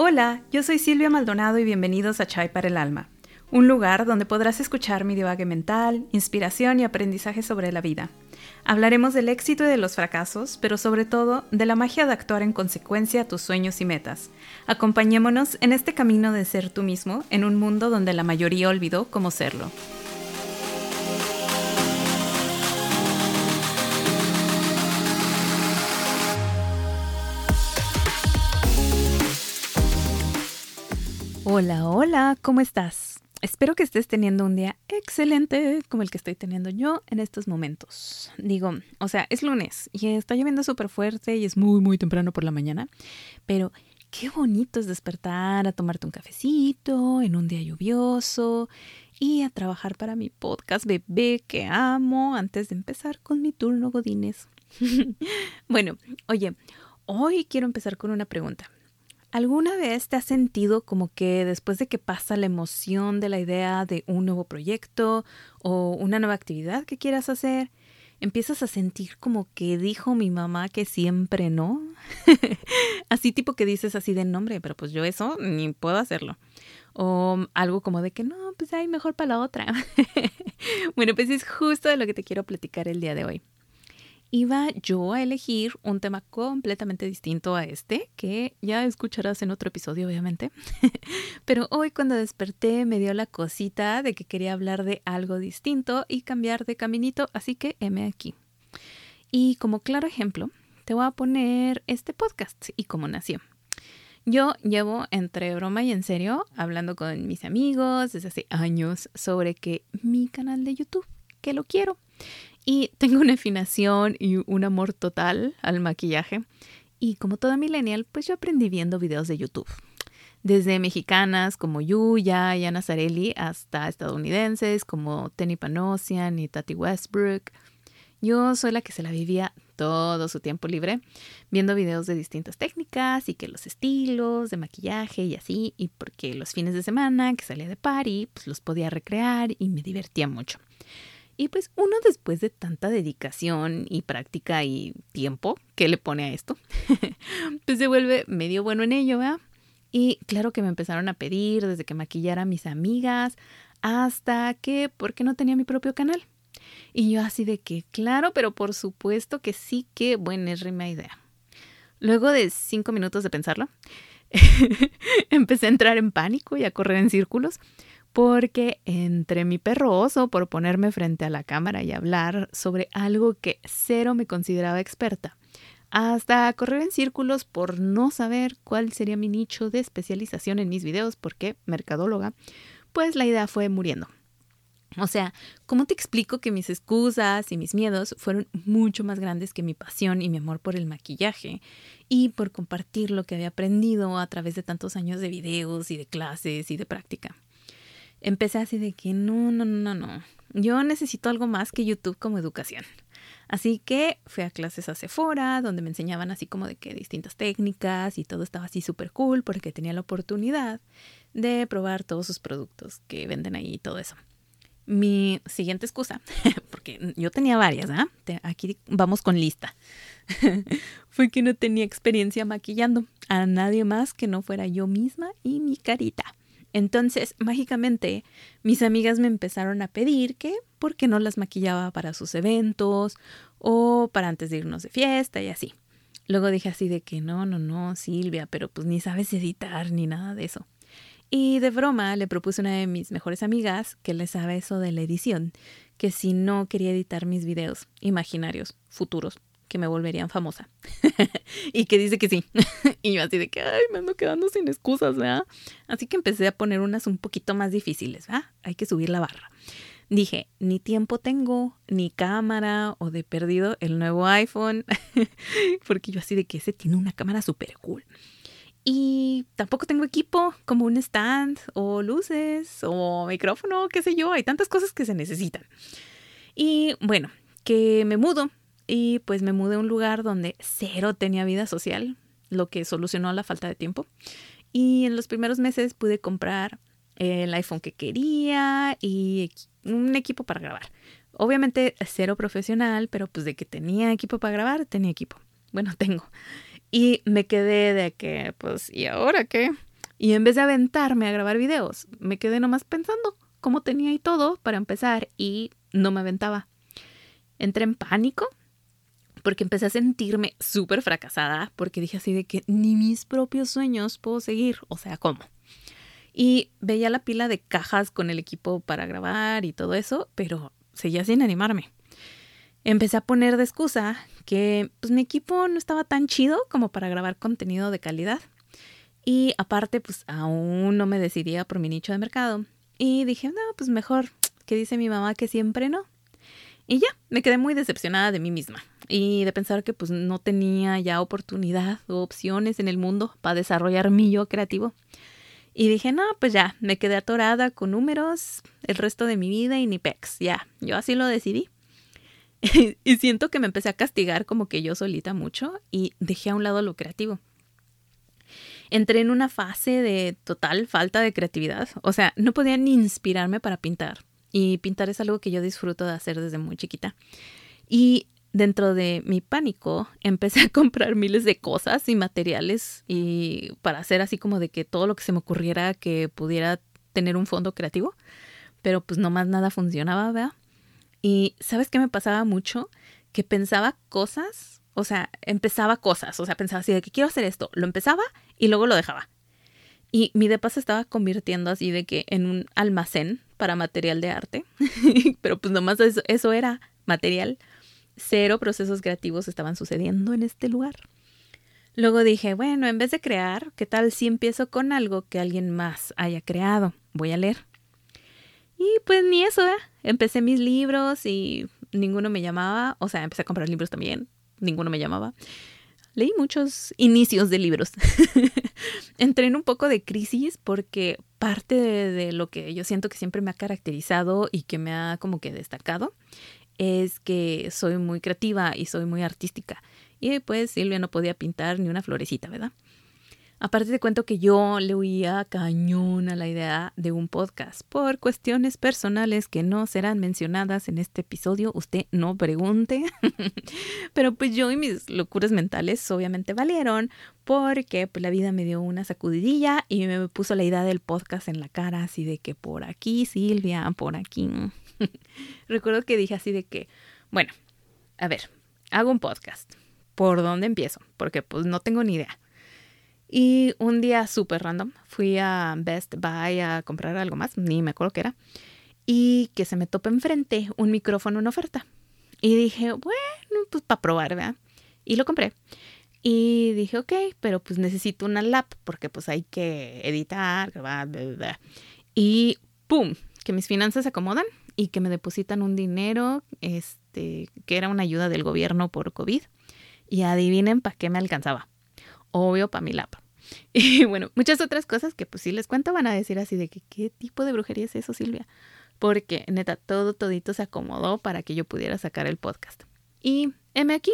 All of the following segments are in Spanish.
Hola, yo soy Silvia Maldonado y bienvenidos a Chai para el Alma, un lugar donde podrás escuchar mi divague mental, inspiración y aprendizaje sobre la vida. Hablaremos del éxito y de los fracasos, pero sobre todo de la magia de actuar en consecuencia a tus sueños y metas. Acompañémonos en este camino de ser tú mismo en un mundo donde la mayoría olvidó cómo serlo. Hola, hola, ¿cómo estás? Espero que estés teniendo un día excelente como el que estoy teniendo yo en estos momentos. Digo, o sea, es lunes y está lloviendo súper fuerte y es muy, muy temprano por la mañana, pero qué bonito es despertar a tomarte un cafecito en un día lluvioso y a trabajar para mi podcast bebé que amo antes de empezar con mi turno Godines. bueno, oye, hoy quiero empezar con una pregunta. ¿Alguna vez te has sentido como que después de que pasa la emoción de la idea de un nuevo proyecto o una nueva actividad que quieras hacer, empiezas a sentir como que dijo mi mamá que siempre no? así tipo que dices así de nombre, pero pues yo eso ni puedo hacerlo. O algo como de que no, pues hay mejor para la otra. bueno, pues es justo de lo que te quiero platicar el día de hoy iba yo a elegir un tema completamente distinto a este, que ya escucharás en otro episodio, obviamente. Pero hoy cuando desperté me dio la cosita de que quería hablar de algo distinto y cambiar de caminito, así que heme aquí. Y como claro ejemplo, te voy a poner este podcast y cómo nació. Yo llevo entre broma y en serio hablando con mis amigos desde hace años sobre que mi canal de YouTube, que lo quiero y tengo una afinación y un amor total al maquillaje. Y como toda millennial, pues yo aprendí viendo videos de YouTube. Desde mexicanas como Yuya y Ana Zarelli hasta estadounidenses como Tenny Panosian y Tati Westbrook. Yo soy la que se la vivía todo su tiempo libre viendo videos de distintas técnicas y que los estilos de maquillaje y así, y porque los fines de semana que salía de party, pues los podía recrear y me divertía mucho. Y pues uno después de tanta dedicación y práctica y tiempo que le pone a esto, pues se vuelve medio bueno en ello, ¿verdad? Y claro que me empezaron a pedir desde que maquillara a mis amigas hasta que, porque no tenía mi propio canal. Y yo así de que, claro, pero por supuesto que sí, que buena idea. Luego de cinco minutos de pensarlo, empecé a entrar en pánico y a correr en círculos porque entre mi perro oso por ponerme frente a la cámara y hablar sobre algo que cero me consideraba experta, hasta correr en círculos por no saber cuál sería mi nicho de especialización en mis videos, porque mercadóloga, pues la idea fue muriendo. O sea, ¿cómo te explico que mis excusas y mis miedos fueron mucho más grandes que mi pasión y mi amor por el maquillaje y por compartir lo que había aprendido a través de tantos años de videos y de clases y de práctica? Empecé así de que no, no, no, no. Yo necesito algo más que YouTube como educación. Así que fui a clases a Sephora, donde me enseñaban así como de que distintas técnicas y todo estaba así súper cool porque tenía la oportunidad de probar todos sus productos que venden ahí y todo eso. Mi siguiente excusa, porque yo tenía varias, ¿ah? Aquí vamos con lista. Fue que no tenía experiencia maquillando a nadie más que no fuera yo misma y mi carita. Entonces, mágicamente, mis amigas me empezaron a pedir que por qué no las maquillaba para sus eventos o para antes de irnos de fiesta y así. Luego dije así de que no, no, no, Silvia, pero pues ni sabes editar ni nada de eso. Y de broma le propuse a una de mis mejores amigas que le sabe eso de la edición, que si no quería editar mis videos imaginarios, futuros, que me volverían famosa. y que dice que sí. y yo así de que, ay, me ando quedando sin excusas, ¿verdad? Así que empecé a poner unas un poquito más difíciles, ¿verdad? Hay que subir la barra. Dije, ni tiempo tengo, ni cámara, o de perdido el nuevo iPhone, porque yo así de que ese tiene una cámara súper cool. Y tampoco tengo equipo como un stand o luces o micrófono, qué sé yo, hay tantas cosas que se necesitan. Y bueno, que me mudo y pues me mudé a un lugar donde cero tenía vida social, lo que solucionó la falta de tiempo. Y en los primeros meses pude comprar el iPhone que quería y un equipo para grabar. Obviamente cero profesional, pero pues de que tenía equipo para grabar, tenía equipo. Bueno, tengo. Y me quedé de que, pues, ¿y ahora qué? Y en vez de aventarme a grabar videos, me quedé nomás pensando cómo tenía y todo para empezar y no me aventaba. Entré en pánico porque empecé a sentirme súper fracasada porque dije así de que ni mis propios sueños puedo seguir, o sea, ¿cómo? Y veía la pila de cajas con el equipo para grabar y todo eso, pero seguía sin animarme. Empecé a poner de excusa que pues mi equipo no estaba tan chido como para grabar contenido de calidad. Y aparte, pues aún no me decidía por mi nicho de mercado. Y dije, no, pues mejor que dice mi mamá que siempre no. Y ya, me quedé muy decepcionada de mí misma y de pensar que pues no tenía ya oportunidad o opciones en el mundo para desarrollar mi yo creativo. Y dije, no, pues ya, me quedé atorada con números el resto de mi vida y ni pex, ya, yo así lo decidí. y siento que me empecé a castigar como que yo solita mucho y dejé a un lado lo creativo. Entré en una fase de total falta de creatividad, o sea, no podía ni inspirarme para pintar. Y pintar es algo que yo disfruto de hacer desde muy chiquita. Y dentro de mi pánico empecé a comprar miles de cosas y materiales y para hacer así como de que todo lo que se me ocurriera que pudiera tener un fondo creativo, pero pues nomás nada funcionaba, ¿verdad? Y ¿sabes qué me pasaba mucho? Que pensaba cosas, o sea, empezaba cosas, o sea, pensaba así de que quiero hacer esto, lo empezaba y luego lo dejaba. Y mi depa se estaba convirtiendo así de que en un almacén para material de arte, pero pues nomás eso, eso era material. Cero procesos creativos estaban sucediendo en este lugar. Luego dije, bueno, en vez de crear, ¿qué tal si empiezo con algo que alguien más haya creado? Voy a leer. Y pues ni eso, ¿eh? Empecé mis libros y ninguno me llamaba, o sea, empecé a comprar libros también, ninguno me llamaba. Leí muchos inicios de libros. Entré en un poco de crisis porque parte de, lo que yo siento que siempre me ha caracterizado y que me ha como que destacado es que soy muy creativa y soy muy artística. Y pues Silvia no podía pintar ni una florecita, ¿verdad? Aparte te cuento que yo le huía cañón a la idea de un podcast por cuestiones personales que no serán mencionadas en este episodio. Usted no pregunte. Pero pues yo y mis locuras mentales obviamente valieron porque pues la vida me dio una sacudidilla y me puso la idea del podcast en la cara así de que por aquí Silvia, por aquí. Recuerdo que dije así de que, bueno, a ver, hago un podcast. ¿Por dónde empiezo? Porque pues no tengo ni idea. Y un día súper random fui a Best Buy a comprar algo más, ni me acuerdo qué era, y que se me topa enfrente un micrófono en oferta. Y dije, bueno, pues para probar, ¿verdad? Y lo compré. Y dije, ok, pero pues necesito una lap porque pues hay que editar, grabar. Y ¡pum! Que mis finanzas se acomodan y que me depositan un dinero, este, que era una ayuda del gobierno por COVID. Y adivinen para qué me alcanzaba obvio para mi lapa. Y bueno, muchas otras cosas que pues si les cuento van a decir así de que qué tipo de brujería es eso, Silvia. Porque neta, todo todito se acomodó para que yo pudiera sacar el podcast. Y heme aquí,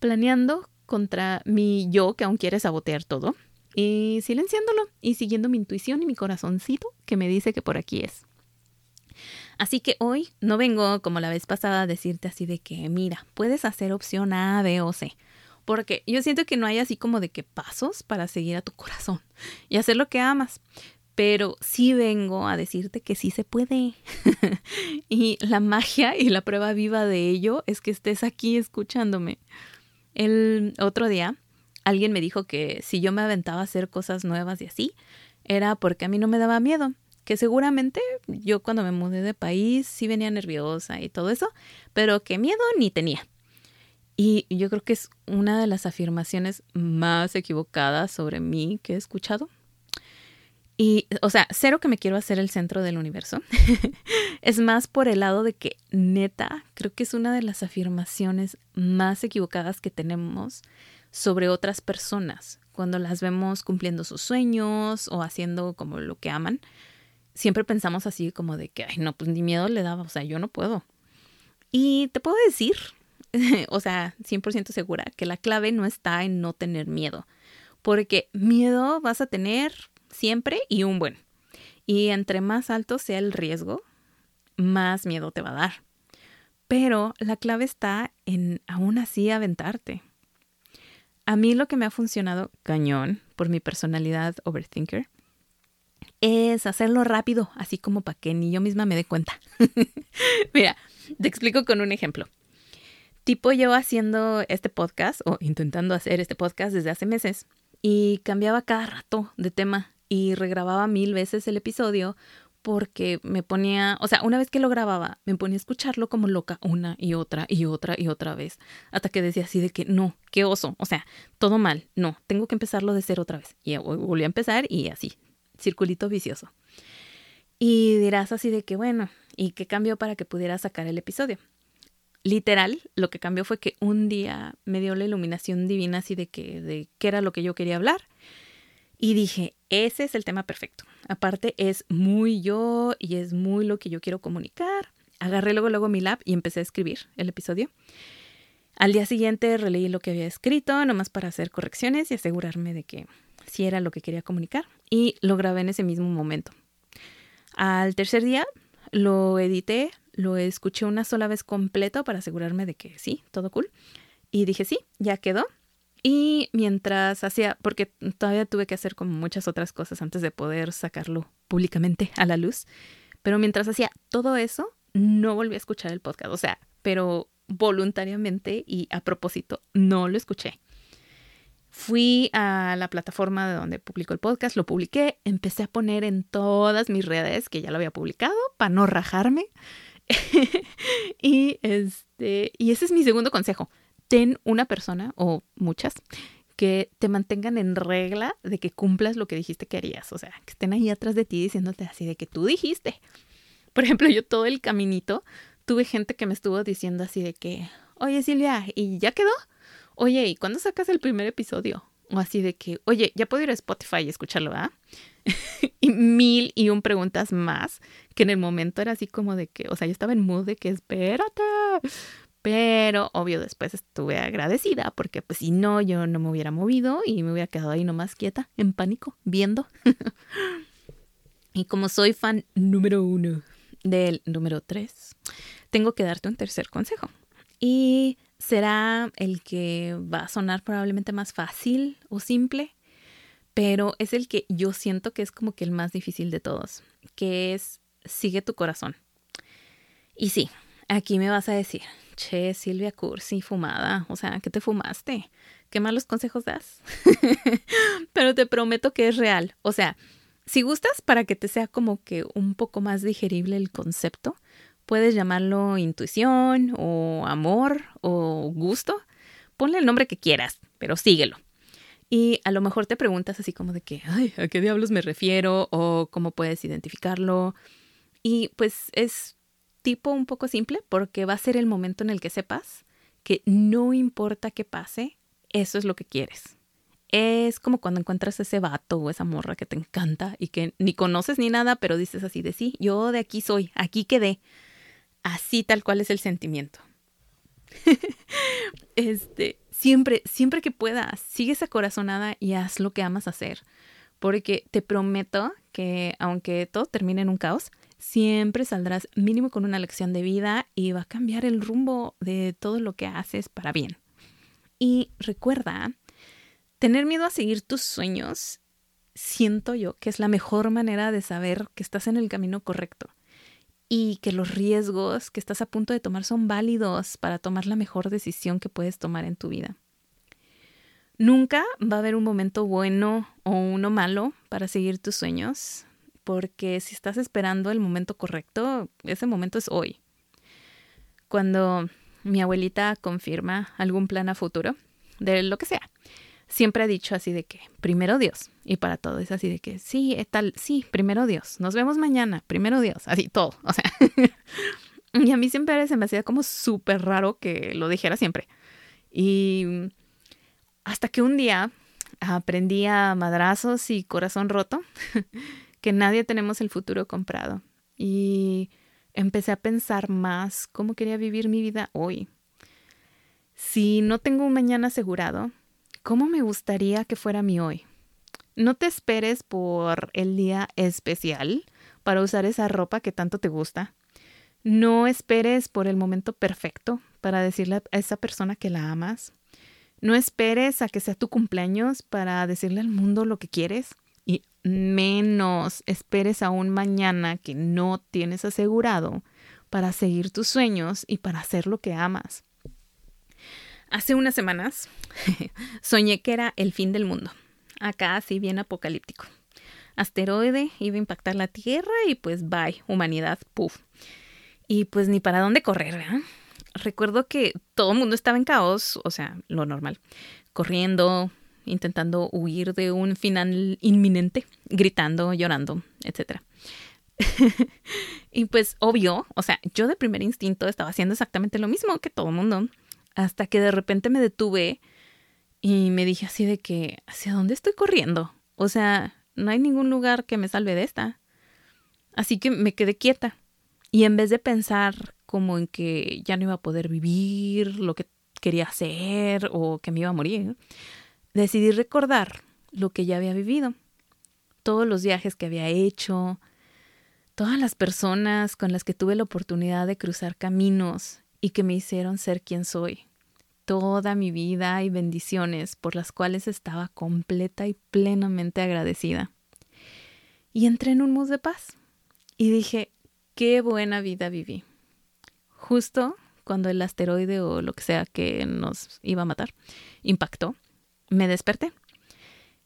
planeando contra mi yo que aún quiere sabotear todo y silenciándolo y siguiendo mi intuición y mi corazoncito que me dice que por aquí es. Así que hoy no vengo como la vez pasada a decirte así de que, mira, puedes hacer opción A, B o C. Porque yo siento que no hay así como de que pasos para seguir a tu corazón y hacer lo que amas. Pero sí vengo a decirte que sí se puede. y la magia y la prueba viva de ello es que estés aquí escuchándome. El otro día alguien me dijo que si yo me aventaba a hacer cosas nuevas y así, era porque a mí no me daba miedo. Que seguramente yo cuando me mudé de país sí venía nerviosa y todo eso, pero que miedo ni tenía. Y yo creo que es una de las afirmaciones más equivocadas sobre mí que he escuchado. Y, o sea, cero que me quiero hacer el centro del universo. es más por el lado de que, neta, creo que es una de las afirmaciones más equivocadas que tenemos sobre otras personas. Cuando las vemos cumpliendo sus sueños o haciendo como lo que aman, siempre pensamos así como de que, ay, no, pues ni miedo le daba, o sea, yo no puedo. Y te puedo decir o sea, 100% segura que la clave no está en no tener miedo, porque miedo vas a tener siempre y un buen. Y entre más alto sea el riesgo, más miedo te va a dar. Pero la clave está en aún así aventarte. A mí lo que me ha funcionado cañón por mi personalidad overthinker es hacerlo rápido, así como para que ni yo misma me dé cuenta. Mira, te explico con un ejemplo. Tipo, yo haciendo este podcast o intentando hacer este podcast desde hace meses y cambiaba cada rato de tema y regrababa mil veces el episodio porque me ponía, o sea, una vez que lo grababa, me ponía a escucharlo como loca una y otra y otra y otra vez, hasta que decía así de que no, qué oso, o sea, todo mal, no, tengo que empezarlo de cero otra vez. Y volví a empezar y así, circulito vicioso. Y dirás así de que, bueno, ¿y qué cambió para que pudiera sacar el episodio? Literal, lo que cambió fue que un día me dio la iluminación divina así de que, de qué era lo que yo quería hablar. Y dije, ese es el tema perfecto. Aparte es muy yo y es muy lo que yo quiero comunicar. Agarré luego, luego mi lab y empecé a escribir el episodio. Al día siguiente releí lo que había escrito, nomás para hacer correcciones y asegurarme de que sí era lo que quería comunicar. Y lo grabé en ese mismo momento. Al tercer día lo edité, lo escuché una sola vez completo para asegurarme de que sí, todo cool. Y dije, sí, ya quedó. Y mientras hacía, porque todavía tuve que hacer como muchas otras cosas antes de poder sacarlo públicamente a la luz, pero mientras hacía todo eso, no volví a escuchar el podcast, o sea, pero voluntariamente y a propósito, no lo escuché. Fui a la plataforma de donde publicó el podcast, lo publiqué, empecé a poner en todas mis redes que ya lo había publicado para no rajarme. y este, y ese es mi segundo consejo ten una persona o muchas que te mantengan en regla de que cumplas lo que dijiste que harías. O sea, que estén ahí atrás de ti diciéndote así de que tú dijiste. Por ejemplo, yo todo el caminito tuve gente que me estuvo diciendo así de que, oye Silvia, ¿y ya quedó? Oye, ¿y cuándo sacas el primer episodio? O así de que, oye, ya puedo ir a Spotify y escucharlo, ¿ah? y mil y un preguntas más, que en el momento era así como de que, o sea, yo estaba en mood de que espérate, pero obvio después estuve agradecida porque pues si no yo no me hubiera movido y me hubiera quedado ahí nomás quieta, en pánico, viendo. y como soy fan número uno del número tres, tengo que darte un tercer consejo. Y será el que va a sonar probablemente más fácil o simple, pero es el que yo siento que es como que el más difícil de todos, que es sigue tu corazón. Y sí, aquí me vas a decir, che, Silvia Cursi, fumada, o sea, ¿qué te fumaste? ¿Qué malos consejos das? Pero te prometo que es real. O sea, si gustas para que te sea como que un poco más digerible el concepto, puedes llamarlo intuición o amor o gusto. Ponle el nombre que quieras, pero síguelo. Y a lo mejor te preguntas así como de que, ¿a qué diablos me refiero? o cómo puedes identificarlo. Y pues es tipo un poco simple porque va a ser el momento en el que sepas que no importa qué pase, eso es lo que quieres. Es como cuando encuentras ese vato o esa morra que te encanta y que ni conoces ni nada, pero dices así de sí, yo de aquí soy, aquí quedé. Así tal cual es el sentimiento. este, siempre, siempre que puedas, sigue esa corazonada y haz lo que amas hacer. Porque te prometo que aunque todo termine en un caos, siempre saldrás mínimo con una lección de vida y va a cambiar el rumbo de todo lo que haces para bien. Y recuerda, tener miedo a seguir tus sueños, siento yo que es la mejor manera de saber que estás en el camino correcto y que los riesgos que estás a punto de tomar son válidos para tomar la mejor decisión que puedes tomar en tu vida. Nunca va a haber un momento bueno o uno malo para seguir tus sueños porque si estás esperando el momento correcto, ese momento es hoy. Cuando mi abuelita confirma algún plan a futuro, de lo que sea, siempre ha dicho así de que primero Dios y para todo es así de que sí, tal, sí, primero Dios, nos vemos mañana, primero Dios, así todo, o sea. y a mí siempre se me hacía como súper raro que lo dijera siempre. Y hasta que un día aprendí a madrazos y corazón roto que nadie tenemos el futuro comprado. Y empecé a pensar más cómo quería vivir mi vida hoy. Si no tengo un mañana asegurado, ¿cómo me gustaría que fuera mi hoy? No te esperes por el día especial para usar esa ropa que tanto te gusta. No esperes por el momento perfecto para decirle a esa persona que la amas. No esperes a que sea tu cumpleaños para decirle al mundo lo que quieres. Y menos esperes a un mañana que no tienes asegurado para seguir tus sueños y para hacer lo que amas. Hace unas semanas soñé que era el fin del mundo, acá así bien apocalíptico. Asteroide iba a impactar la Tierra y pues bye, humanidad, puff. Y pues ni para dónde correr. Recuerdo que todo el mundo estaba en caos, o sea, lo normal, corriendo, intentando huir de un final inminente, gritando, llorando, etc. y pues obvio, o sea, yo de primer instinto estaba haciendo exactamente lo mismo que todo el mundo, hasta que de repente me detuve y me dije así de que, ¿hacia dónde estoy corriendo? O sea, no hay ningún lugar que me salve de esta. Así que me quedé quieta. Y en vez de pensar como en que ya no iba a poder vivir lo que quería hacer o que me iba a morir, decidí recordar lo que ya había vivido, todos los viajes que había hecho, todas las personas con las que tuve la oportunidad de cruzar caminos y que me hicieron ser quien soy, toda mi vida y bendiciones por las cuales estaba completa y plenamente agradecida. Y entré en un mus de paz y dije, qué buena vida viví. Justo cuando el asteroide o lo que sea que nos iba a matar impactó, me desperté.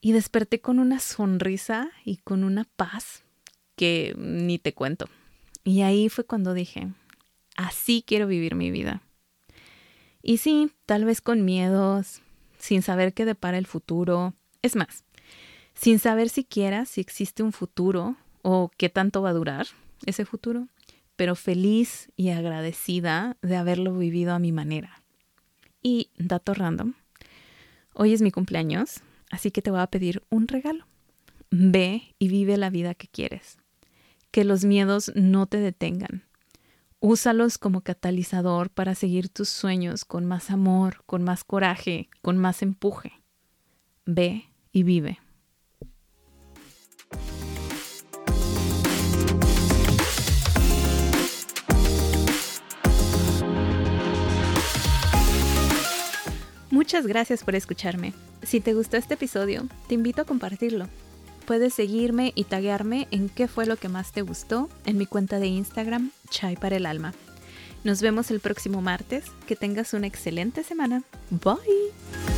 Y desperté con una sonrisa y con una paz que ni te cuento. Y ahí fue cuando dije, así quiero vivir mi vida. Y sí, tal vez con miedos, sin saber qué depara el futuro. Es más, sin saber siquiera si existe un futuro o qué tanto va a durar ese futuro, pero feliz y agradecida de haberlo vivido a mi manera. Y dato random, Hoy es mi cumpleaños, así que te voy a pedir un regalo. Ve y vive la vida que quieres. Que los miedos no te detengan. Úsalos como catalizador para seguir tus sueños con más amor, con más coraje, con más empuje. Ve y vive. Muchas gracias por escucharme. Si te gustó este episodio, te invito a compartirlo. Puedes seguirme y taguearme en qué fue lo que más te gustó en mi cuenta de Instagram, Chai para el Alma. Nos vemos el próximo martes. Que tengas una excelente semana. Bye.